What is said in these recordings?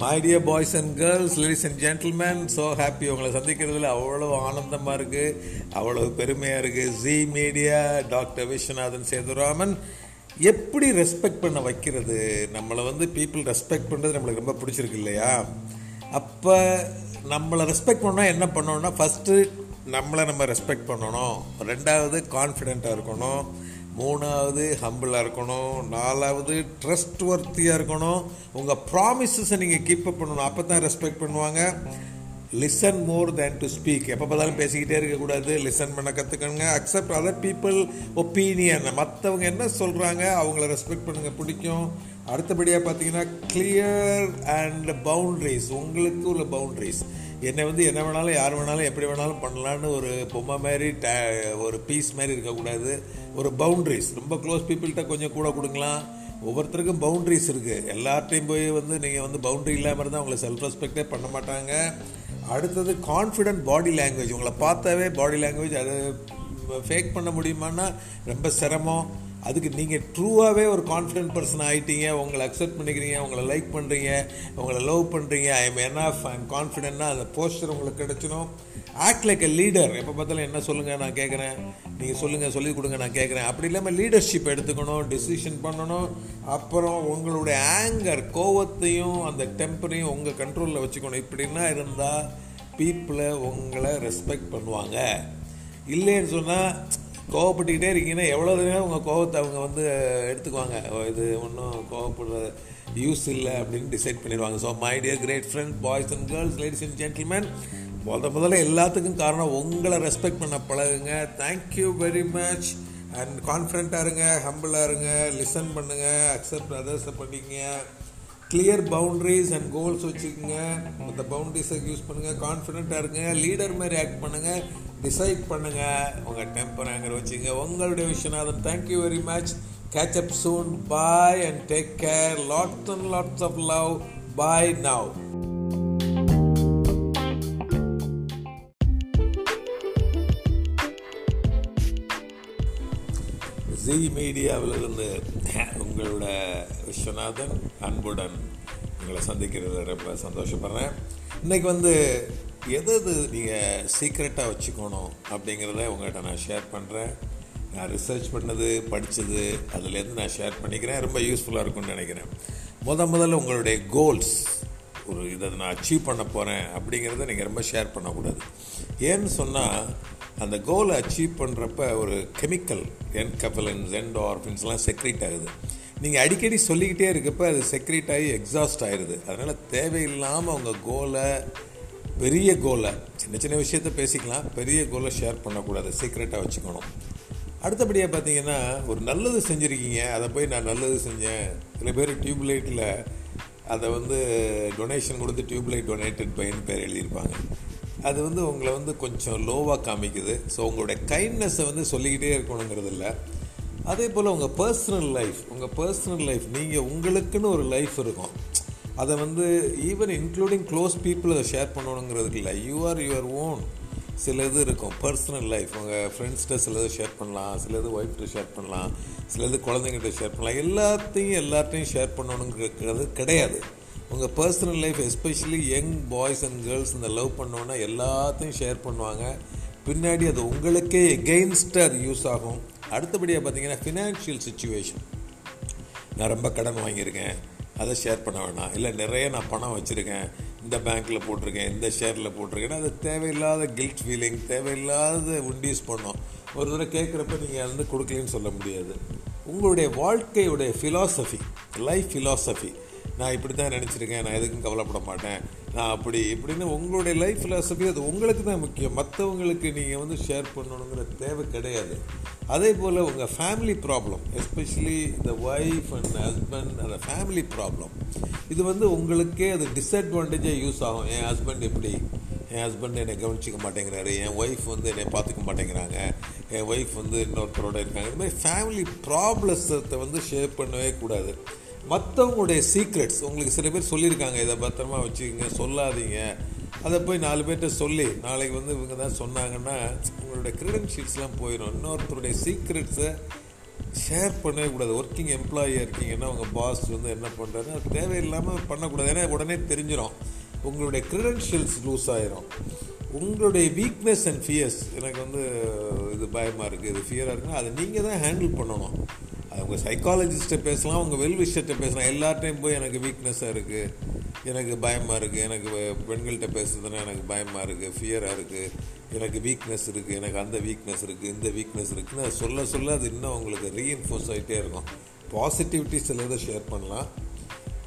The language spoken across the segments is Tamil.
My dear boys and girls ladies and gentleman so happy உங்களை சந்திக்கிறதுல அவ்வளோ ஆனந்தமாக இருக்குது அவ்வளோ பெருமையாக இருக்குது G media doctor Viswanathan Sethuraman எப்படி ரெஸ்பெக்ட் பண்ண வைக்கிறது? நம்மளை வந்து பீப்புள் ரெஸ்பெக்ட் பண்ணுறது நம்மளுக்கு ரொம்ப பிடிச்சிருக்கு இல்லையா? அப்போ நம்மளை ரெஸ்பெக்ட் பண்ணால் என்ன பண்ணணும்னா ஃபஸ்ட்டு நம்மளை நம்ம ரெஸ்பெக்ட் பண்ணணும். ரெண்டாவது கான்ஃபிடெண்ட்டாக இருக்கணும். மூணாவது ஹம்பிளாக இருக்கணும். நாலாவது ட்ரஸ்ட் ஒர்த்தியாக இருக்கணும். உங்கள் ப்ராமிசஸை நீங்கள் கீப் அப் பண்ணணும். அப்போ தான் ரெஸ்பெக்ட் பண்ணுவாங்க. Listen more than to speak எப்போ பார்த்தாலும் பேசிக்கிட்டே இருக்கக்கூடாது. லிசன் பண்ண கற்றுக்கணுங்க அக்செப்ட் அதர் பீப்புள் ஒப்பீனியன் மற்றவங்க என்ன சொல்கிறாங்க அவங்கள ரெஸ்பெக்ட் பண்ணுங்கள் பிடிக்கும். அடுத்தபடியாக பார்த்தீங்கன்னா கிளியர் அண்ட் பவுண்ட்ரிஸ் உங்களுக்கு உள்ள பவுண்ட்ரிஸ் என்னை வந்து என்ன வேணாலும் யார் வேணாலும் எப்படி வேணாலும் பண்ணலான்னு ஒரு பொம்மை மாதிரி டே ஒரு பீஸ் மாதிரி இருக்கக்கூடாது. ஒரு பவுண்ட்ரிஸ் ரொம்ப க்ளோஸ் பீப்புள்கிட்ட கொஞ்சம் கூட கொடுக்கலாம். ஒவ்வொருத்தருக்கும் பவுண்ட்ரிஸ் இருக்குது எல்லார்ட்டையும் போய் வந்து நீங்கள் வந்து பவுண்ட்ரி இல்லாமல் இருந்தால் உங்களை செல்ஃப் ரெஸ்பெக்டே பண்ண மாட்டாங்க. அடுத்தது கான்ஃபிடென்ட் பாடி லாங்குவேஜ் உங்களை பார்த்தாவே பாடி லாங்குவேஜ் அது ஃபேக் பண்ண முடியுமான்னா ரொம்ப சிரமம். அதுக்கு நீங்கள் ட்ரூவாகவே ஒரு கான்ஃபிடென்ட் பர்சன் ஆகிட்டீங்க உங்களை அக்செப்ட் பண்ணிக்கிறீங்க உங்களை லைக் பண்ணுறீங்க உங்களை லவ் பண்ணுறீங்க I am enough I am கான்ஃபிடென்ட்னா அந்த போஸ்டர் உங்களுக்கு கிடச்சிடும் ஆக்ட் லைக் எ லீடர் எப்போ பார்த்தாலும் என்ன சொல்லுங்கள் நான் கேட்குறேன் நீங்கள் சொல்லுங்கள் சொல்லிக் கொடுங்க நான் கேட்குறேன் அப்படி இல்லாமல் லீடர்ஷிப் எடுத்துக்கணும் டிசிஷன் பண்ணணும். அப்புறம் உங்களுடைய ஆங்கர் கோவத்தையும் அந்த டெம்பரையும் உங்கள் கண்ட்ரோலில் வச்சுக்கணும். இப்படின்னா இருந்தால் பீப்புளை உங்களை ரெஸ்பெக்ட் பண்ணுவாங்க. இல்லைன்னு சொன்னால் கோவப்பட்டுக்கிட்டே இருக்கீங்கன்னா எவ்வளோ நேரம் உங்கள் கோவத்தை அவங்க வந்து எடுத்துக்குவாங்க? இது ஒன்றும் கோவப்படுற யூஸ் இல்லை அப்படின்னு டிசைட் பண்ணிடுவாங்க. So my dear great friend boys and girls ladies and gentlemen முத முதல்ல எல்லாத்துக்கும் காரணம் உங்களை ரெஸ்பெக்ட் பண்ண பழகுங்க. Thank you very much and கான்ஃபிடண்ட்டாக இருங்க ஹம்பிளாக இருங்க லிசன் பண்ணுங்கள் அக்செப்ட் அதர்ஸை பண்ணிக்கங்க. கிளியர் பவுண்ட்ரிஸ் அண்ட் கோல்ஸ் வச்சுக்கோங்க. மற்ற பவுண்ட்ரிஸை யூஸ் பண்ணுங்கள் கான்ஃபிடென்ட்டாக இருங்க லீடர் மாதிரி ஆக்ட் பண்ணுங்கள் டிசைட் பண்ணுங்கள் உங்கள் டெம்பர் ஆங்கர் வச்சுங்க. உங்களுடைய Viswanathan thank you very much catch up soon bye and take care lots and lots of love bye now G மீடியாவிலிருந்து உங்களோட விஸ்வநாதன் அன்புடன் உங்களை சந்திக்கிறது ரொம்ப சந்தோஷப்படுறேன். இன்றைக்கி வந்து எது எது நீங்கள் சீக்ரெட்டாக வச்சுக்கணும் அப்படிங்கிறத உங்கள்கிட்ட நான் ஷேர் பண்ணுறேன் நான் ரிசர்ச் பண்ணது படித்தது அதுலேருந்து நான் ஷேர் பண்ணிக்கிறேன். ரொம்ப யூஸ்ஃபுல்லாக இருக்கும்னு நினைக்கிறேன். முத முதல்ல உங்களுடைய கோல்ஸ் ஒரு இதை நான் அச்சீவ் பண்ண போகிறேன் அப்படிங்கிறத நீங்கள் ரொம்ப ஷேர் பண்ணக்கூடாது. ஏன்னு சொன்னால் அந்த கோலை அச்சீவ் பண்ணுறப்ப ஒரு கெமிக்கல் என் கஃபலன்ஸ் எண்ட் ஆர்ஃபின்ஸ்லாம் செக்ரேட் ஆகுது. நீங்கள் அடிக்கடி சொல்லிக்கிட்டே இருக்கப்போ அது செக்ரேட் ஆகி எக்ஸாஸ்ட் ஆயிடுது அதனால் தேவையில்லாமல் உங்கள் கோலை பெரிய கோலை சின்ன சின்ன விஷயத்த பேசிக்கலாம். பெரிய கோலை ஷேர் பண்ணக்கூடாது. சீக்ரெட்டாக வச்சுக்கணும். அடுத்தபடியாக பார்த்தீங்கன்னா ஒரு நல்லது செஞ்சுருக்கீங்க. அதை போய் நான் நல்லது செஞ்சேன். சில பேர் டியூப்லைட்டில் அதை வந்து டொனேஷன் கொடுத்து டியூப்லைட் டொனேட்டட் பையன் பேர் எழுதியிருப்பாங்க. அது வந்து உங்களை வந்து கொஞ்சம் லோவாக காமிக்குது. ஸோ உங்களுடைய கைண்ட்னஸை வந்து சொல்லிக்கிட்டே இருக்கணுங்கிறது இல்லை. அதே போல் உங்கள் பர்சனல் லைஃப் உங்கள் பர்சனல் லைஃப் நீங்கள் உங்களுக்குன்னு ஒரு லைஃப் இருக்கும். அதை வந்து ஈவன் இன்க்ளூடிங் க்ளோஸ் பீப்புள் அதை ஷேர் பண்ணணுங்கிறதுக்கு இல்லை. யூ ஆர் யுவர் ஓன் சில இது இருக்கும். பர்சனல் லைஃப் உங்கள் ஃப்ரெண்ட்ஸ்கிட்ட சிலது ஷேர் பண்ணலாம். சிலது ஒய்ஃப்கிட்ட ஷேர் பண்ணலாம். சிலது குழந்தைங்கிட்ட ஷேர் பண்ணலாம். எல்லாத்தையும் எல்லாத்தையும் ஷேர் பண்ணணுங்கிறது கிடையாது. உங்கள் personal life especially young boys and girls இந்த லவ் பண்ணோன்னா எல்லாத்தையும் ஷேர் பண்ணுவாங்க. பின்னாடி அது உங்களுக்கே எகெயின்ஸ்ட்டு அது யூஸ் ஆகும். அடுத்தபடியாக பார்த்தீங்கன்னா ஃபினான்ஷியல் சுச்சுவேஷன் நான் ரொம்ப கடன் வாங்கியிருக்கேன். அதை ஷேர் பண்ண வேணாம். இல்லை நிறைய நான் பணம் வச்சுருக்கேன். இந்த பேங்க்கில் போட்டிருக்கேன் இந்த ஷேரில் போட்டிருக்கேன். அது தேவையில்லாத கில்ட் ஃபீலிங் தேவையில்லாத உண்டியூஸ் பண்ணோம். ஒரு தடவை கேட்குறப்ப நீங்கள் வந்து கொடுக்கலன்னு சொல்ல முடியாது. உங்களுடைய வாழ்க்கையுடைய ஃபிலாசபி லைஃப் ஃபிலாசபி நான் இப்படி தான் நினச்சிருக்கேன் நான் எதுக்கும் கவலைப்பட மாட்டேன் நான் அப்படி இப்படின்னு உங்களுடைய லைஃப் ஃபிலாசபி அது உங்களுக்கு தான் முக்கியம். மற்றவங்களுக்கு நீங்கள் வந்து ஷேர் பண்ணணுங்கிற தேவை கிடையாது. அதே போல் உங்கள் ஃபேமிலி ப்ராப்ளம் எஸ்பெஷலி இந்த ஒய்ஃப் அண்ட் ஹஸ்பண்ட் அந்த ஃபேமிலி ப்ராப்ளம் இது வந்து உங்களுக்கே அது டிஸ்அட்வான்டேஜாக யூஸ் ஆகும். என் ஹஸ்பண்ட் எப்படி? என் ஹஸ்பண்ட் என்னை கவனிச்சிக்க மாட்டேங்கிறாரு. என் ஒய்ஃப் வந்து என்னை பார்த்துக்க மாட்டேங்கிறாங்க. என் ஒய்ஃப் வந்து இன்னொருத்தரோட இருக்காங்க. இது மாதிரி ஃபேமிலி ப்ராப்ளத்தை வந்து ஷேர் பண்ணவே கூடாது. மற்றவங்களுடைய சீக்ரெட்ஸ் உங்களுக்கு சில பேர் சொல்லியிருக்காங்க இதை பத்திரமா வச்சுக்கோங்க சொல்லாதீங்க. அதை போய் நாலு பேர்கிட்ட சொல்லி நாளைக்கு வந்து இவங்க தான் சொன்னாங்கன்னா உங்களுடைய க்ரெடென்ஷியல்ஸ்லாம் போயிடும் இன்னொருத்தருடைய சீக்ரெட்ஸை ஷேர் பண்ணவே கூடாது. ஒர்க்கிங் எம்ப்ளாயியாக இருக்கீங்கன்னா உங்கள் பாஸ் வந்து என்ன பண்ணுறாரு அது தேவையில்லாமல் பண்ணக்கூடாது. ஏன்னா உடனே தெரிஞ்சிடும் உங்களுடைய க்ரிடென்ஷியல்ஸ் லூஸ் ஆயிரும். உங்களுடைய வீக்னஸ் அண்ட் ஃபியர்ஸ் எனக்கு வந்து இது பயமாக இருக்குது இது ஃபியராக இருக்குன்னா அதை நீங்கள் தான் ஹேண்டில் பண்ணணும். உங்கள் சைக்காலஜிஸ்ட்டை பேசலாம் உங்கள் வெல் பேசலாம். எல்லார்ட்டையும் போய் எனக்கு வீக்னஸாக இருக்குது எனக்கு பயமாக இருக்குது எனக்கு பெண்கள்கிட்ட பேசுறதுன்னா எனக்கு பயமாக இருக்குது ஃபியராக இருக்குது எனக்கு வீக்னஸ் இருக்குது எனக்கு அந்த வீக்னஸ் இருக்குது இந்த வீக்னஸ் இருக்குதுன்னு அதை சொல்ல சொல்ல அது இன்னும் உங்களுக்கு ரீஎன்ஃபோர்ஸ் ஆகிட்டே இருக்கும். பாசிட்டிவிட்டி சிலதை ஷேர் பண்ணலாம்.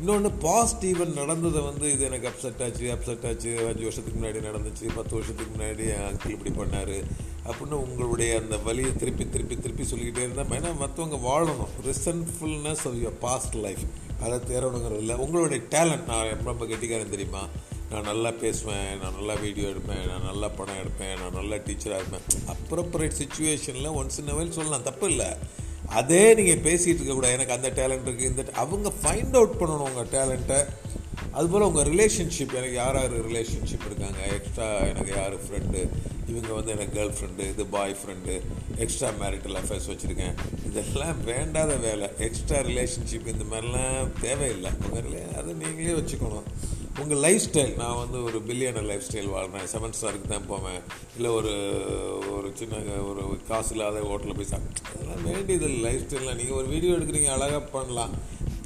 இன்னொன்று பாசிட்டிவன் நடந்ததை வந்து இது எனக்கு அப்செட் ஆச்சு அப்செட் ஆச்சு. அஞ்சு வருஷத்துக்கு முன்னாடி நடந்துச்சு பத்து வருஷத்துக்கு முன்னாடி அங்கிள் இப்படி பண்ணார் அப்படின்னு உங்களுடைய அந்த வழியை திருப்பி திருப்பி திருப்பி சொல்லிக்கிட்டே இருந்தால் ஏன்னா மற்றவங்க வாழணும். Resentfulness of your past life அதை தேரணுங்கிறது இல்லை. உங்களுடைய டேலண்ட் நான் ரொம்ப ரொம்ப கெட்டிக்காரன் தெரியுமா? நான் நல்லா பேசுவேன் நான் நல்லா வீடியோ எடுப்பேன் நான் நல்லா படம் எடுப்பேன் நான் நல்லா டீச்சராக இருப்பேன். அப்ரோப்ரேட் சுச்சுவேஷனில் ஒன்ஸ் இன் வெல் சொல்லலாம். தப்பு இல்லை. அதே நீங்கள் பேசிகிட்டு இருக்கக்கூடாது எனக்கு அந்த டேலண்ட் இருக்குது இந்த அவங்க ஃபைண்ட் அவுட் பண்ணணும் உங்கள் டேலண்ட்டை அதுபோல் உங்கள் ரிலேஷன்ஷிப் எனக்கு யார் யார் ரிலேஷன்ஷிப் இருக்காங்க? எக்ஸ்ட்ரா எனக்கு யார் ஃப்ரெண்டு இவங்க வந்து எனக்கு கேர்ள் ஃப்ரெண்டு இது boy friend extra marital affairs வச்சுருக்கேன். இதெல்லாம் வேண்டாத வேலை. எக்ஸ்ட்ரா ரிலேஷன்ஷிப் இந்த மாதிரிலாம் தேவையில்லை. உங்கள் ரிலே அதை நீங்களே வச்சுக்கணும். உங்கள் லைஃப் ஸ்டைல் நான் வந்து ஒரு பில்லியனர் லைஃப் ஸ்டைல் வாழ்கிறேன் செவன் ஸ்டாருக்கு தான் போவேன். இல்லை ஒரு ஒரு சின்ன ஒரு காசு இல்லாத ஹோட்டலில் போய் சாப்பிட்டு அதெல்லாம் வேண்டியது லைஃப் ஸ்டைலில் நீங்கள் ஒரு வீடியோ எடுக்கிறீங்க அழகாக பண்ணலாம்.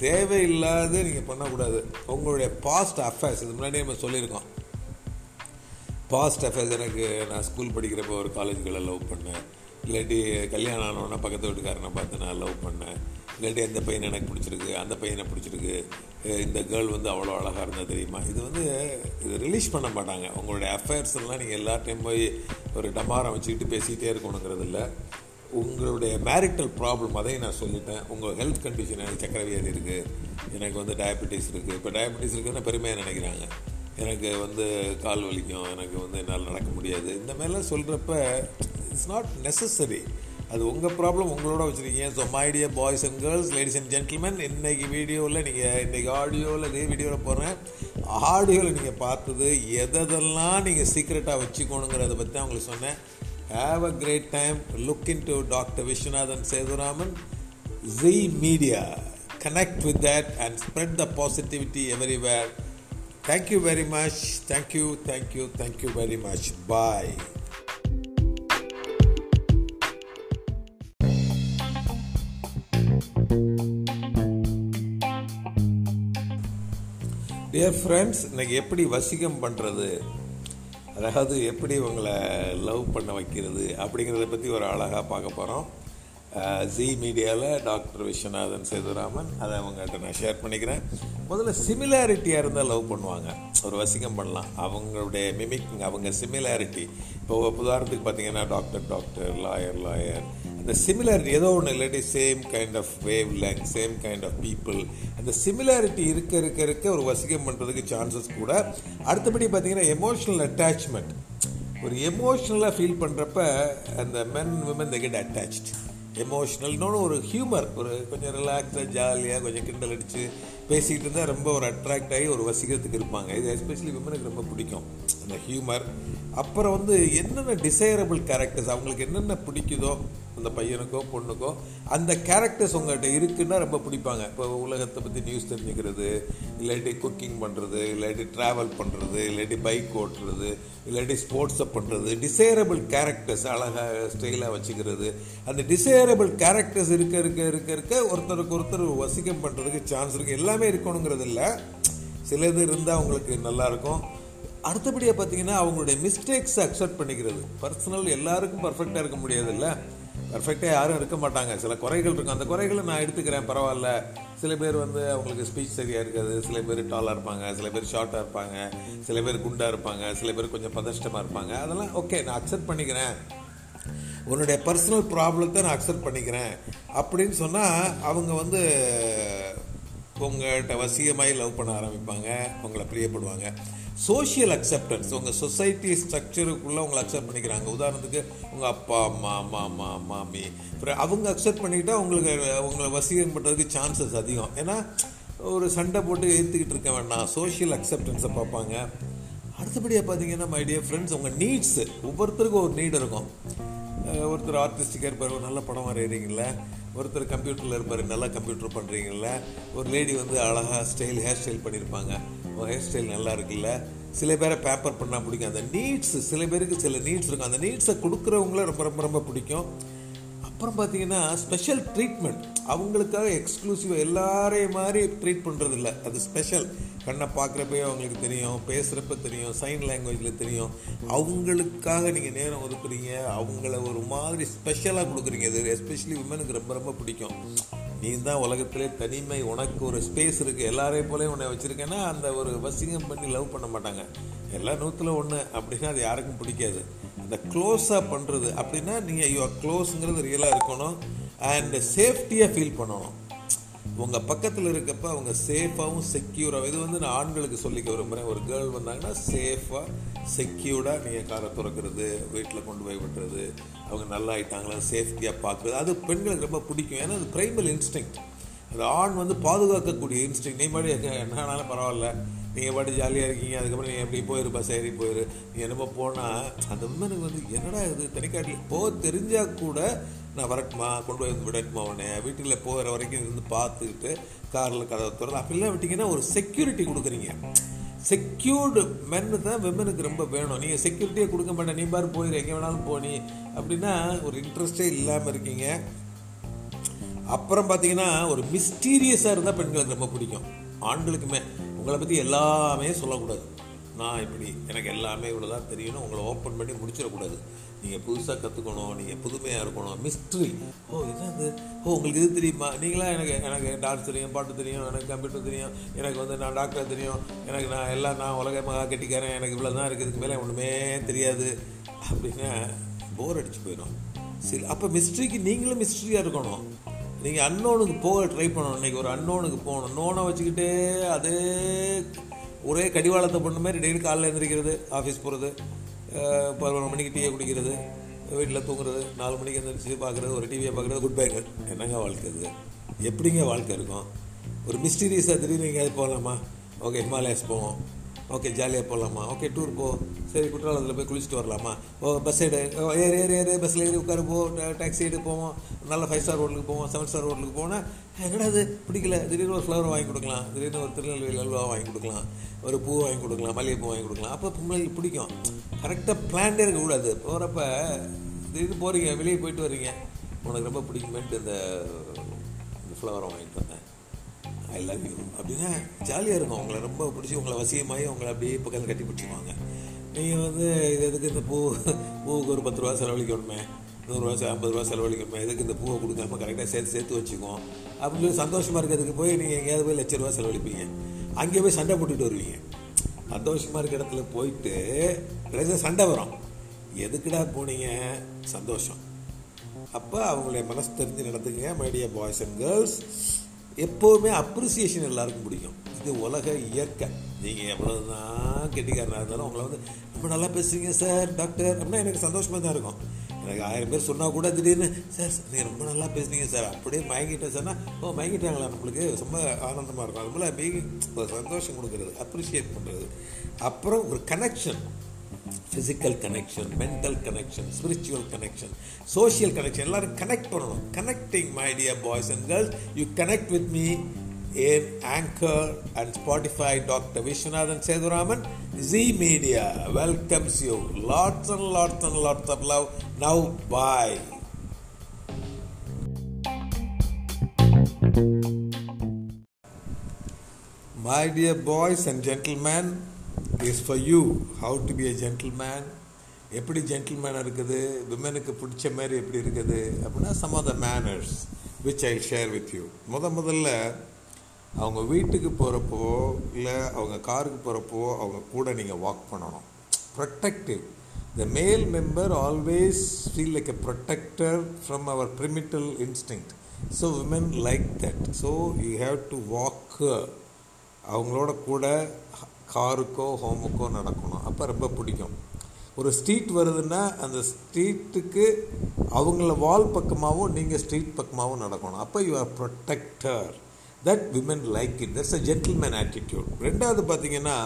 தேவையில்லாத நீங்கள் பண்ணக்கூடாது. உங்களுடைய பாஸ்ட் அஃபேர்ஸ் இது முன்னாடியே நம்ம சொல்லியிருக்கோம். பாஸ்ட் அஃபேர்ஸ் எனக்கு நான் ஸ்கூல் படிக்கிறப்போ ஒரு காலேஜ்களை லவ் பண்ணேன். இல்லாட்டி கல்யாணம் ஆனோன்னா பக்கத்து வீட்டுக்காரனை பார்த்து நான் லவ் பண்ணேன். எங்கள்கிட்ட இந்த பையன் எனக்கு பிடிச்சிருக்கு அந்த பையனை பிடிச்சிருக்கு இந்த கேர்ள் வந்து அவ்வளோ அழகாக இருந்தால் தெரியுமா? இது வந்து இது ரிலீஸ் பண்ண மாட்டாங்க. உங்களுடைய அஃபேர்ஸ் எல்லாம் நீங்கள் எல்லா டைம் போய் ஒரு டமாரம் வச்சுக்கிட்டு பேசிக்கிட்டே இருக்கணுங்கிறது இல்லை. உங்களுடைய மேரிட்டல் ப்ராப்ளம் அதையும் நான் சொல்லிட்டேன். உங்கள் ஹெல்த் கண்டிஷன் எனக்கு சக்கரை வியாதி இருக்குது எனக்கு வந்து டயபெட்டிஸ் இருக்குது இப்போ டயபெட்டிஸ் இருக்குன்னு பெருமையாக நினைக்கிறாங்க. எனக்கு வந்து கால் வலிக்கும். எனக்கு வந்து என்னால் நடக்க முடியாது. இந்த மாதிரிலாம் சொல்கிறப்ப இட்ஸ் நாட் நெசசரி அது உங்கள் ப்ராப்ளம் உங்களோட வச்சுருக்கீங்க. So my dear boys and girls ladies and gentleman இன்றைக்கி வீடியோவில் நீங்கள் இன்றைக்கி ஆடியோவில் இதே வீடியோவில் போகிறேன் ஆடியோவில் நீங்கள் பார்த்தது எதெல்லாம் நீங்கள் சீக்ரெட்டாக வச்சுக்கணுங்கிறத பற்றி தான் உங்களுக்கு சொன்னேன். Have a great time look in to doctor Viswanathan Sethuraman G media connect with that and spread the positivity everywhere thank you very much thank you thank you thank you very much bye dear friends இன்னைக்கு எப்படி வசிகம் பண்ணுறது அதாவது எப்படி உங்களை லவ் பண்ண வைக்கிறது? அப்படிங்கிறத பற்றி ஒரு அழகாக பார்க்க போகிறோம் ஜி மீடியாவில் டாக்டர் விஸ்வநாதன் சேதுராமன் அதை அவங்ககிட்ட நான் ஷேர் பண்ணிக்கிறேன். முதல்ல சிமிலாரிட்டியாக இருந்தால் லவ் பண்ணுவாங்க. ஒரு வசிகம் பண்ணலாம். அவங்களுடைய மிமிக்கிங் அவங்க சிமிலாரிட்டி இப்போ உதாரணத்துக்கு பார்த்தீங்கன்னா டாக்டர் டாக்டர் லாயர் லாயர் அந்த சிமிலாரிட்டி ஏதோ ஒன்று இல்லாட்டி same kind of wave length same kind of people அந்த சிமிலாரிட்டி இருக்க இருக்க இருக்க ஒரு வசிகம் பண்ணுறதுக்கு சான்சஸ் கூட. அடுத்தபடி பார்த்தீங்கன்னா எமோஷனல் அட்டாச்மெண்ட் ஒரு எமோஷ்னலாக ஃபீல் பண்ணுறப்ப அந்த men women the get attach emotional இன்னொன்று ஒரு ஹியூமர் ஒரு கொஞ்சம் ரிலாக்ஸாக ஜாலியாக கொஞ்சம் கிண்டல் அடித்து பேசிக்கிட்டு இருந்தால் ரொம்ப ஒரு அட்ராக்ட் ஆகி ஒரு வசீகரத்துக்கு இருப்பாங்க. இது எஸ்பெஷலி விமனுக்கு ரொம்ப பிடிக்கும். அந்த ஹியூமர் அப்புறம் வந்து என்னென்ன டிசைரபிள் கேரக்டர்ஸ் அவங்களுக்கு என்னென்ன பிடிக்குதோ அந்த பையனுக்கோ பொண்ணுக்கோ அந்த கேரக்டர்ஸ் உங்கள்கிட்ட இருக்குன்னா ரொம்ப பிடிப்பாங்க. இப்போ உலகத்தை பற்றி நியூஸ் தெரிஞ்சுக்கிறது இல்லாட்டி குக்கிங் பண்ணுறது இல்லாட்டி ட்ராவல் பண்ணுறது இல்லாட்டி பைக் ஓட்டுறது இல்லாட்டி ஸ்போர்ட்ஸை பண்ணுறது டிசைரபிள் கேரக்டர்ஸ் அழகாக ஸ்டைலாக வச்சுக்கிறது. அந்த டிசைரபிள் கேரக்டர்ஸ் இருக்க இருக்க இருக்க இருக்க ஒருத்தருக்கு ஒருத்தர் வசிக்கம் பண்ணுறதுக்கு சான்ஸ் இருக்குது எல்லாமே இருக்கணுங்கிறது இல்லை சிலது இருந்தால் அவங்களுக்கு நல்லாயிருக்கும் அடுத்தபடியாக பார்த்தீங்கன்னா அவங்களுடைய மிஸ்டேக்ஸை அக்செப்ட் பண்ணிக்கிறது. பர்சனல் எல்லாருக்கும் பர்ஃபெக்டாக இருக்க முடியாதுல்ல. பர்ஃபெக்டாக யாரும் இருக்க மாட்டாங்க. சில குறைகள் இருக்கும். அந்த குறைகளை நான் எடுத்துக்கிறேன். பரவாயில்ல. சில பேர் வந்து அவங்களுக்கு ஸ்பீச் சரியாக இருக்காது. சில பேர் டாலாக இருப்பாங்க. சில பேர் ஷார்ட்டாக இருப்பாங்க. சில பேர் குண்டாக இருப்பாங்க. சில பேர் கொஞ்சம் பதஷ்டமாக இருப்பாங்க. அதெல்லாம் ஓகே நான் அக்செப்ட் பண்ணிக்கிறேன். உன்னுடைய பர்சனல் ப்ராப்ளத்தை நான் அக்செப்ட் பண்ணிக்கிறேன். அப்படின்னு சொன்னால் அவங்க வந்து உங்கள்கிட்ட வசியமாய் லவ் பண்ண ஆரம்பிப்பாங்க. உங்களை பிரியப்படுவாங்க. சோஷியல் அக்செப்டன்ஸ் உங்கள் சொசைட்டி ஸ்ட்ரக்சருக்குள்ளே உங்களை அக்செப்ட் பண்ணிக்கிறாங்க. உதாரணத்துக்கு உங்கள் அப்பா அம்மா மாமா மாமி அப்புறம் அவங்க அக்செப்ட் பண்ணிக்கிட்டால் உங்களுக்கு உங்களை வசீகரம் பண்ணுறதுக்கு சான்சஸ் அதிகம். ஏன்னா ஒரு சண்டை போட்டு ஏற்றுக்கிட்டு இருக்க வேண்டாம். சோஷியல் அக்செப்டன்ஸை பார்ப்பாங்க. அடுத்தபடியாக பார்த்தீங்கன்னா மை டியர் ஃப்ரெண்ட்ஸ் உங்கள் நீட்ஸு ஒவ்வொருத்தருக்கும் ஒரு நீட் இருக்கும். ஒருத்தர் ஆர்டிஸ்டிக்காக இருப்பார் ஒரு நல்ல படம் வரைகிறீங்கள ஒருத்தர் கம்ப்யூட்டரில் இருப்பார் நல்லா கம்ப்யூட்டர் பண்ணுறீங்கள ஒரு லேடி வந்து அழகாக ஸ்டைல் ஹேர் ஸ்டைல் பண்ணியிருப்பாங்க ஹேர் ஸ்டைல் நல்லா இருக்குல்ல. சில பேரை பேப்பர் பண்ணால் பிடிக்கும். அந்த நீட்ஸ் சில பேருக்கு சில நீட்ஸ் இருக்கும். அந்த நீட்ஸை கொடுக்குறவங்கள ரொம்ப ரொம்ப ரொம்ப பிடிக்கும். அப்புறம் பார்த்தீங்கன்னா ஸ்பெஷல் ட்ரீட்மெண்ட் அவங்களுக்காக எக்ஸ்க்ளூசிவாக எல்லாரையும் மாதிரி ட்ரீட் பண்ணுறதில்ல அது ஸ்பெஷல் கண்ணை பார்க்குறப்பே அவங்களுக்கு தெரியும் பேசுகிறப்ப தெரியும் சைன் லாங்குவேஜில் தெரியும். அவங்களுக்காக நீங்கள் நேரம் ஒதுக்குறீங்க அவங்கள ஒரு மாதிரி ஸ்பெஷலாக கொடுக்குறீங்க. இது எஸ்பெஷலி உமனுக்கு ரொம்ப ரொம்ப பிடிக்கும். நீ தான் உலகத்திலே தனிமை உனக்கு ஒரு ஸ்பேஸ் இருக்குது எல்லாரையும் போலேயும் உன்னை வச்சுருக்கேன்னா அந்த ஒரு வசிங்கம் பண்ணி லவ் பண்ண மாட்டாங்க. எல்லா நூற்றில் ஒன்று அப்படின்னா அது யாருக்கும் பிடிக்காது. அந்த க்ளோஸாக பண்ணுறது அப்படின்னா நீங்கள் ஐயோ க்ளோஸுங்கிறது ரியலாக இருக்கணும். அண்ட் சேஃப்டியாக ஃபீல் பண்ணணும். உங்கள் பக்கத்தில் இருக்கப்ப அவங்க சேஃபாகவும் செக்யூராகவும் இது வந்து நான் ஆண்களுக்கு சொல்லிக்க விரும்புகிறேன் ஒரு கேர்ள் வந்தாங்கன்னா சேஃபாக செக்யூர்டாக நீங்கள் காரை திறக்கிறது வீட்டில் கொண்டு போய் விட்டுறது அவங்க நல்லா ஆயிட்டாங்களா சேஃப்டியாக பார்க்குறது அது பெண்களுக்கு ரொம்ப பிடிக்கும். ஏன்னா அது பிரைமல் இன்ஸ்டிங் அது ஆண் வந்து பாதுகாக்கக்கூடிய இன்ஸ்டிங் நீ பாடி என்னானாலும் பரவாயில்ல. நீங்கள் பாட்டு ஜாலியாக இருக்கீங்க அதுக்கப்புறம் நீ எப்படி போயிரு பஸ் ஏறி போயிரு. நீ என்னமோ போனால் அந்த உண்மைக்கு வந்து என்னடா இது தனிக்காட்டில்? போக தெரிஞ்சால் கூட நான் வரட்டுமா? கொண்டு போய் வந்து விடட்டுமா உடனே வீட்டில் போகிற வரைக்கும் இருந்து பார்த்துக்கிட்டு காரில் கதவை திறந்து அப்படிலாம் விட்டிங்கன்னா ஒரு செக்யூரிட்டி கொடுக்குறீங்க. செக்யூர்டு மென்னு தான் விமனுக்கு ரொம்ப வேணும். நீங்கள் செக்யூரிட்டியே கொடுக்க மாட்டேன். நீ பாரு போயிரு. எங்கே வேணாலும் போனி அப்படின்னா ஒரு இன்ட்ரெஸ்டே இல்லாமல் இருக்கீங்க. அப்புறம் பார்த்தீங்கன்னா ஒரு மிஸ்டீரியஸாக இருந்தால் பெண்களுக்கு ரொம்ப பிடிக்கும். ஆண்களுக்குமே. உங்களை பற்றி எல்லாமே சொல்லக்கூடாது. நான் இப்படி எனக்கு எல்லாமே இவ்வளோ தான் தெரியணும் உங்களை ஓப்பன் பண்ணி முடிச்சிடக்கூடாது. நீங்கள் புதுசாக கற்றுக்கணும் நீங்கள் புதுமையாக இருக்கணும் மிஸ்ட்ரி ஓ இது ஓ உங்களுக்கு இது தெரியுமா? நீங்களாம் எனக்கு எனக்கு டான்ஸ் தெரியும் பாட்டு தெரியும் எனக்கு கம்ப்யூட்டர் தெரியும் எனக்கு வந்து நான் டாக்டர் தெரியும் எனக்கு நான் எல்லாம் நான் உலக மகா கட்டிக்காரன் எனக்கு இவ்வளோ தான் இருக்குது இதுக்கு மேலே ஒன்றுமே தெரியாது. அப்படின்னா போர் அடிச்சு போயிடும். சரி அப்போ மிஸ்ட்ரிக்கு நீங்களும் மிஸ்ட்ரியாக இருக்கணும். நீங்கள் அன்னோனுக்கு போக ட்ரை பண்ணணும். இன்றைக்கி ஒரு அன்னோனுக்கு போகணும். நோனை வச்சுக்கிட்டே அதே ஒரே கடிவாளத்தை பண்ண மாதிரி டெய்லி காலையில் எழுந்திரிக்கிறது ஆஃபீஸ் போகிறது பதினொன்று மணிக்கு டீயை குடிக்கிறது வீட்டில் தூங்குறது நாலு மணிக்கு எழுந்திரிச்சு பார்க்குறது ஒரு டிவியை பார்க்குறது குட் பேக்கு என்னங்க வாழ்க்கை இது? எப்படிங்க வாழ்க்கை இருக்கும்? ஒரு மிஸ்டீரியஸாக திடீர்னு எங்கேயாவது போகலாமா ஓகே ஹிமாலயாஸ் போவோம். ஓகே ஜாலியாக போகலாமா ஓகே டூர் போ. சரி குற்றாலத்தில் போய் குளிச்சுட்டு வரலாமா? ஓ பஸ் எடு ஏறு ஏறு ஏறு. பஸ்ஸில் ஏறி உட்காரு போ டாக்ஸி எடு போவோம். நல்ல ஃபைவ் ஸ்டார் ஹோட்டலுக்கு போவோம். செவன் ஸ்டார் ஹோட்டலுக்கு போனால் என்னடா அது பிடிக்கல. திடீர்னு ஒரு ஃப்ளவர் வாங்கி கொடுக்கலாம். திடீர்னு ஒரு திருநெல்வேலி அல்வா வாங்கி கொடுக்கலாம். ஒரு பூ வாங்கி கொடுக்கலாம். மல்லிகைப்பூ வாங்கி கொடுக்கலாம். அப்போ பொம்பளைக்கு பிடிக்கும். கரெக்டாக பிளான்டே இருக்கக்கூடாது. போகிறப்ப திடீர்னு போகிறீங்க வெளியே போயிட்டு வரீங்க உனக்கு ரொம்ப பிடிக்குமேன்ட்டு இந்த இந்த ஃப்ளவரை வாங்கிட்டு வந்தேன். ஐ லவ் யூ அப்படின்னா ஜாலியாக இருக்கும். உங்களை ரொம்ப பிடிச்சி உங்களை வசியமாகி உங்களை அப்படியே பக்கத்தில் கட்டி பிடிச்சிக்குவாங்க நீங்கள் வந்து இது எதுக்கு இந்த பூ பூவுக்கு ஒரு பத்து ரூபா செலவழிக்கணுமே? நூறுரூவா ஐம்பது ரூபா செலவழிக்கணுமே? எதுக்கு இந்த பூவை கொடுக்காம கரெக்டாக சேர்த்து சேர்த்து வச்சுக்குவோம். அப்படின்னு சொல்லி சந்தோஷமாக இருக்கிறதுக்கு போய் நீங்கள் எங்கேயாவது போய் லட்ச ரூபா செலவழிப்பீங்க. அங்கே போய் சண்டை போட்டுட்டு வருவீங்க. சந்தோஷமாக இருக்கிற இடத்துல போயிட்டு கடைசியாக சண்டை வரும். எதுக்குடா போனீங்க? சந்தோஷம். அப்போ அவங்களுடைய மனசு தெரிஞ்சு நடத்துங்க my dear boys and girls எப்போவுமே அப்ரிசியேஷன் எல்லாருக்கும் பிடிக்கும். இது உலக இயற்கை. நீங்கள் எவ்வளோதான் கெட்டிக்காரனாக இருந்தாலும் உங்களை வந்து ரொம்ப நல்லா பேசுகிறீங்க சார் டாக்டர் அப்படின்னா எனக்கு சந்தோஷமாக தான் இருக்கும். எனக்கு ஆயிரம் பேர் சொன்னால் கூட திடீர்னு சார் நீங்கள் ரொம்ப நல்லா பேசுனீங்க சார். அப்படியே மயங்கிட்டேன் சார்னா ஓ மயங்கிட்டாங்களா நம்மளுக்கு? ரொம்ப ஆனந்தமாக இருக்கும். அது போல் பீகிங் ஒரு சந்தோஷம் கொடுக்குறது அப்ரிஷியேட் பண்ணுறது அப்புறம் ஒரு connection physical connection mental connection spiritual connection social connection எல்லோரும் கனெக்ட் பண்ணணும். Connecting my dear boys and girls you connect with me on anchor and Spotify doctor Viswanathan Sethuraman G media welcomes you lots and lots and lots of love now bye My dear boys and is for you how to a gentleman. எப்படி ஜென்டில்மேன் இருக்குது விமனுக்கு பிடிச்ச மாதிரி எப்படி இருக்குது அப்படின்னா some the manners which I share with you முத முதல்ல அவங்க வீட்டுக்கு போகிறப்போ இல்லை அவங்க காருக்கு போகிறப்போ அவங்க கூட நீங்கள் வாக் பண்ணணும். Protective the male member always feel like a protector from our primal instinct so women like that so you have to walk அவங்களோட கூட காருக்கோ ஹோமுக்கோ நடக்கணும். அப்போ ரொம்ப பிடிக்கும். ஒரு ஸ்ட்ரீட் வருதுன்னா அந்த ஸ்ட்ரீட்டுக்கு அவங்கள வால் பக்கமாகவும் நீங்கள் ஸ்ட்ரீட் பக்கமாகவும் நடக்கணும். அப்போ you are protector that women like it that's a gentleman attitude ரெண்டாவது பார்த்தீங்கன்னா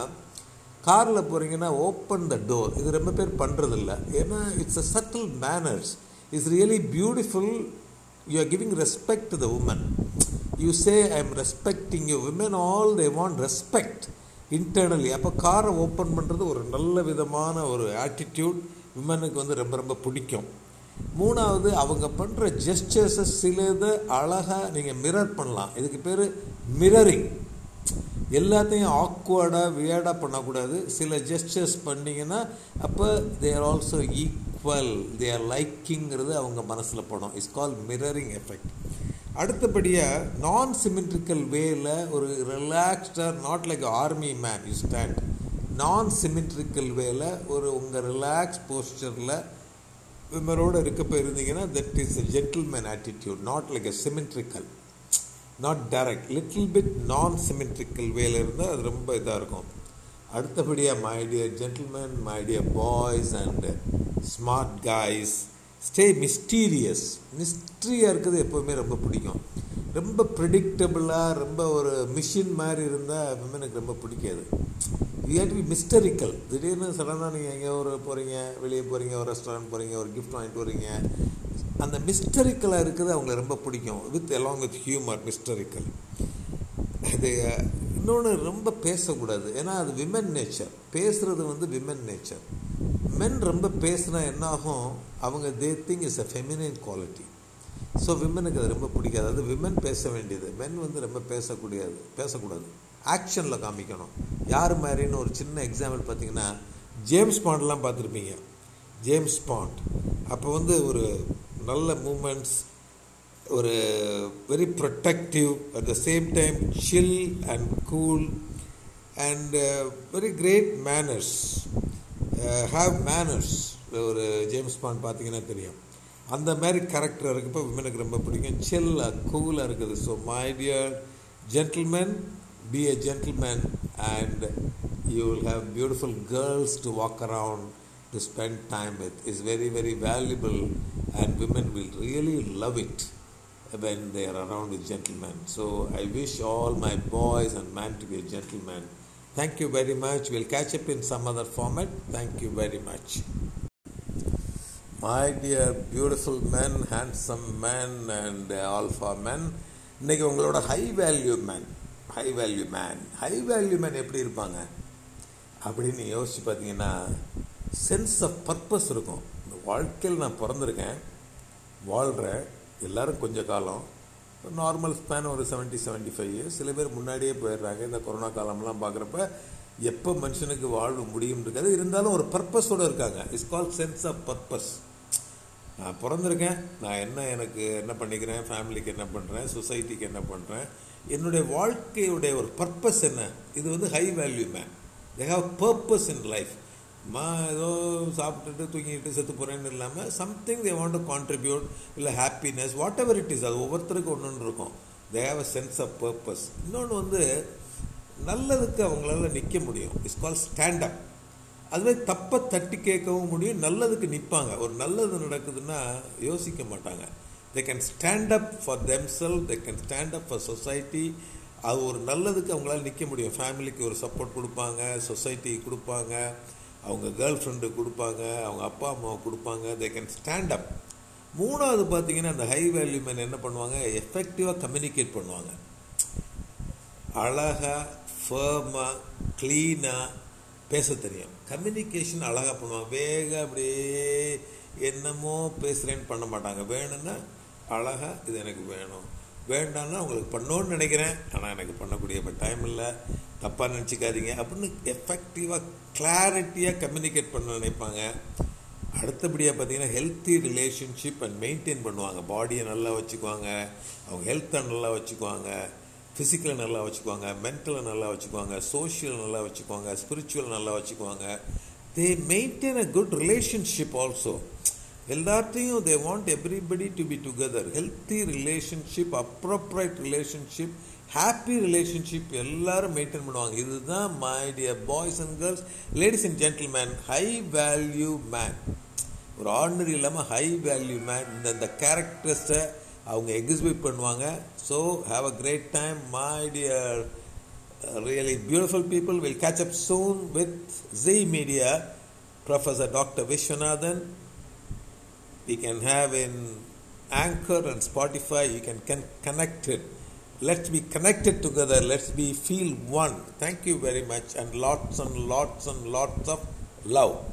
காரில் போகிறீங்கன்னா ஓப்பன் த டோர் இது ரொம்ப பேர் பண்ணுறதில்ல ஏன்னா it's a subtle manners it's really beautiful you are giving respect to the woman you say I am respecting you women all they want respect internally அப்போ காரை ஓப்பன் பண்ணுறது ஒரு நல்ல விதமான ஒரு ஆட்டிடியூட் விமனுக்கு வந்து ரொம்ப ரொம்ப பிடிக்கும். மூணாவது அவங்க பண்ணுற ஜெஸ்டர்ஸை சிலதை அழகாக நீங்கள் மிரர் பண்ணலாம். இதுக்கு பேர் மிரரிங் எல்லாத்தையும் ஆக்வர்டாக வியர்டாக பண்ணக்கூடாது. சில ஜெஸ்டர்ஸ் பண்ணிங்கன்னா அப்போ they are also equal they are லைக்கிங்கிறது அவங்க மனசில் படும். இட்ஸ் கால் மிரரிங் எஃபெக்ட் அடுத்தபடியாக நான் சிமெட்ரிக்கல் வேயில் ஒரு ரிலாக்ஸ்டாக not like army man you stand non symmetrical வேயில் ஒரு உங்கள் ரிலாக்ஸ் போஸ்டரில் விமரோடு இருக்கப்போ இருந்தீங்கன்னா that is a gentleman attitude not like a symmetrical not direct little bit non symmetrical வேல இருந்தால் அது ரொம்ப இதாக இருக்கும். அடுத்தபடியாக my dear gentleman my dear boys and smart guys stay mysterious மிஸ்ட்ரியாக இருக்கிறது எப்போவுமே ரொம்ப பிடிக்கும். ரொம்ப ப்ரிடிக்டபுளாக ரொம்ப ஒரு மிஷின் மாதிரி இருந்தால் விமனுக்கு ரொம்ப பிடிக்காது. யூ ஹேட் பி மிஸ்டரிக்கல் திடீர்னு சடனாக நீங்கள் எங்கேயோ ஒரு போகிறீங்க வெளியே போகிறீங்க ஒரு ரெஸ்டாரண்ட் போகிறீங்க ஒரு கிஃப்ட் வாங்கிட்டு வரீங்க அந்த மிஸ்டரிக்கலாக இருக்கிறது அவங்களை ரொம்ப பிடிக்கும். With along with humour mysterical இது இன்னொன்று ரொம்ப பேசக்கூடாது. ஏன்னா அது விமன் நேச்சர் பேசுகிறது வந்து விமன் நேச்சர் மென் ரொம்ப பேசுனா என்னாகும்? அவங்க they think is a feminine quality so விமனுக்கு அது ரொம்ப பிடிக்காது. அது விமன் பேச வேண்டியது. மென் வந்து ரொம்ப பேசக்கூடியது பேசக்கூடாது. ஆக்ஷனில் காமிக்கணும். யார் மாதிரின்னு ஒரு சின்ன எக்ஸாம்பிள் பார்த்தீங்கன்னா ஜேம்ஸ் பாண்ட்லாம் பார்த்துருப்பீங்க. ஜேம்ஸ் பாண்ட் அப்போ வந்து ஒரு நல்ல மூமெண்ட்ஸ் ஒரு very protective at the same time chill and cool and very great manners have manners ஒரு ஜேம்ஸ் பாண்ட் பார்த்தீங்கன்னா தெரியும். அந்த மாதிரி கேரக்டர் இருக்கப்போ விமனுக்கு ரொம்ப பிடிக்கும். சில்லாக கூலாக இருக்குது. So my dear gentleman be a gentleman and you will have beautiful girls to walk around to spend time with is very very valuable and women will really love it when they are around with gentlemen so i wish all my boys and men to be a gentleman thank you very much we'll catch up in some other format thank you very much my dear beautiful men handsome men and uh, alpha men இன்னைக்கு உங்களோட high value man high value man high value man எப்படி இருப்பாங்க? அப்படின்னு யோசிச்சு பார்த்தீங்கன்னா சென்ஸ் ஆஃப் பர்பஸ் இருக்கும். இந்த வாழ்க்கையில் நான் பிறந்திருக்கேன். வாழ்கிறேன் எல்லோரும் கொஞ்ச காலம். நார்மல் ஸ்பேன் ஒரு செவன்ட்டி செவன்ட்டி ஃபைவ் இயர்ஸ் சில பேர் முன்னாடியே போயிடுறாங்க. இந்த கொரோனா காலம்லாம் பார்க்குறப்ப எப்போ மனுஷனுக்கு வாழ்வு முடியும் இருக்காது இருந்தாலும் ஒரு பர்பஸோடு இருக்காங்க. It's call sense of purpose நான் பிறந்திருக்கேன். நான் என்ன எனக்கு என்ன பண்ணிக்கிறேன்? ஃபேமிலிக்கு என்ன பண்ணுறேன் சொசைட்டிக்கு என்ன பண்ணுறேன் என்னுடைய வாழ்க்கையுடைய ஒரு பர்பஸ் என்ன? இது வந்து high value man they have purpose in life மா ஏதோ சாப்பிட்டுட்டு தூங்கிட்டு செத்து போகிறேன்னு இல்லாமல் something they want to contribute இல்லை happiness whatever it is அது ஒவ்வொருத்தருக்கும் ஒன்று ஒன்று இருக்கும். They have a sense of purpose இன்னொன்று வந்து நல்லதுக்கு அவங்களால நிற்க முடியும். இட்ஸ் கால் ஸ்டாண்டப் அதுவே தப்பை தட்டி கேட்கவும் முடியும் நல்லதுக்கு நிற்பாங்க ஒரு நல்லது நடக்குதுன்னா யோசிக்க மாட்டாங்க. They can stand up for themselves they can stand up for society அது ஒரு நல்லதுக்கு அவங்களால நிற்க முடியும். ஃபேமிலிக்கு ஒரு சப்போர்ட் கொடுப்பாங்க சொசைட்டிக்கு கொடுப்பாங்க அவங்க கேர்ள் ஃப்ரெண்டு கொடுப்பாங்க அவங்க அப்பா அம்மாவை கொடுப்பாங்க. தே கேன் ஸ்டாண்ட் அப் மூணாவது பார்த்தீங்கன்னா அந்த ஹை வேல்யூ மேன் என்ன பண்ணுவாங்க? எஃபெக்டிவாக கம்யூனிகேட் பண்ணுவாங்க. அழகாக ஃபேர்மாக க்ளீனாக பேச தெரியும். கம்யூனிகேஷன் அழகாக பண்ணுவாங்க. வேக அப்படியே என்னமோ பேசுகிறேன்னு பண்ண மாட்டாங்க. வேணும்னா அழகாக இது எனக்கு வேணும். வேண்டாம்னா உங்களுக்கு பண்ணோன்னு நினைக்கிறேன். ஆனால் எனக்கு பண்ணக்கூடிய இப்போ டைம் இல்லை. தப்பாக நினச்சிக்காதீங்க. அப்படின்னு எஃபெக்டிவாக கிளாரிட்டியாக கம்யூனிகேட் பண்ண நினைப்பாங்க. அடுத்தபடியாக பார்த்தீங்கன்னா ஹெல்த்தி ரிலேஷன்ஷிப் அண்ட் மெயின்டைன் பண்ணுவாங்க. பாடியை நல்லா வச்சுக்குவாங்க. அவங்க ஹெல்த்தை நல்லா வச்சுக்குவாங்க. ஃபிசிக்கலை நல்லா வச்சுக்குவாங்க. மென்டலை நல்லா வச்சுக்குவாங்க. சோஷியலை நல்லா வச்சுக்குவாங்க. ஸ்பிரிச்சுவல் நல்லா வச்சுக்குவாங்க. They maintain a good relationship also எல்லாத்தையும் they want everybody to be together healthy relationship appropriate relationship happy relationship எல்லாரும் மெயின்டைன் பண்ணுவாங்க. இதுதான் my dear boys and girls ladies and gentlemen high value man ஒரு ஆர்டினரி இல்லாமல் ஹை வேல்யூ மேன் இந்த இந்த கேரக்டர்ஸை அவங்க எக்ஸிபிட் பண்ணுவாங்க. So have a great time my dear really beautiful people will catch up soon with G media professor doctor Viswanathan we can have in Anchor and Spotify. You can, can connect it. Let's be connected together. Let's be feel one. Thank you very much and lots and lots and lots of love.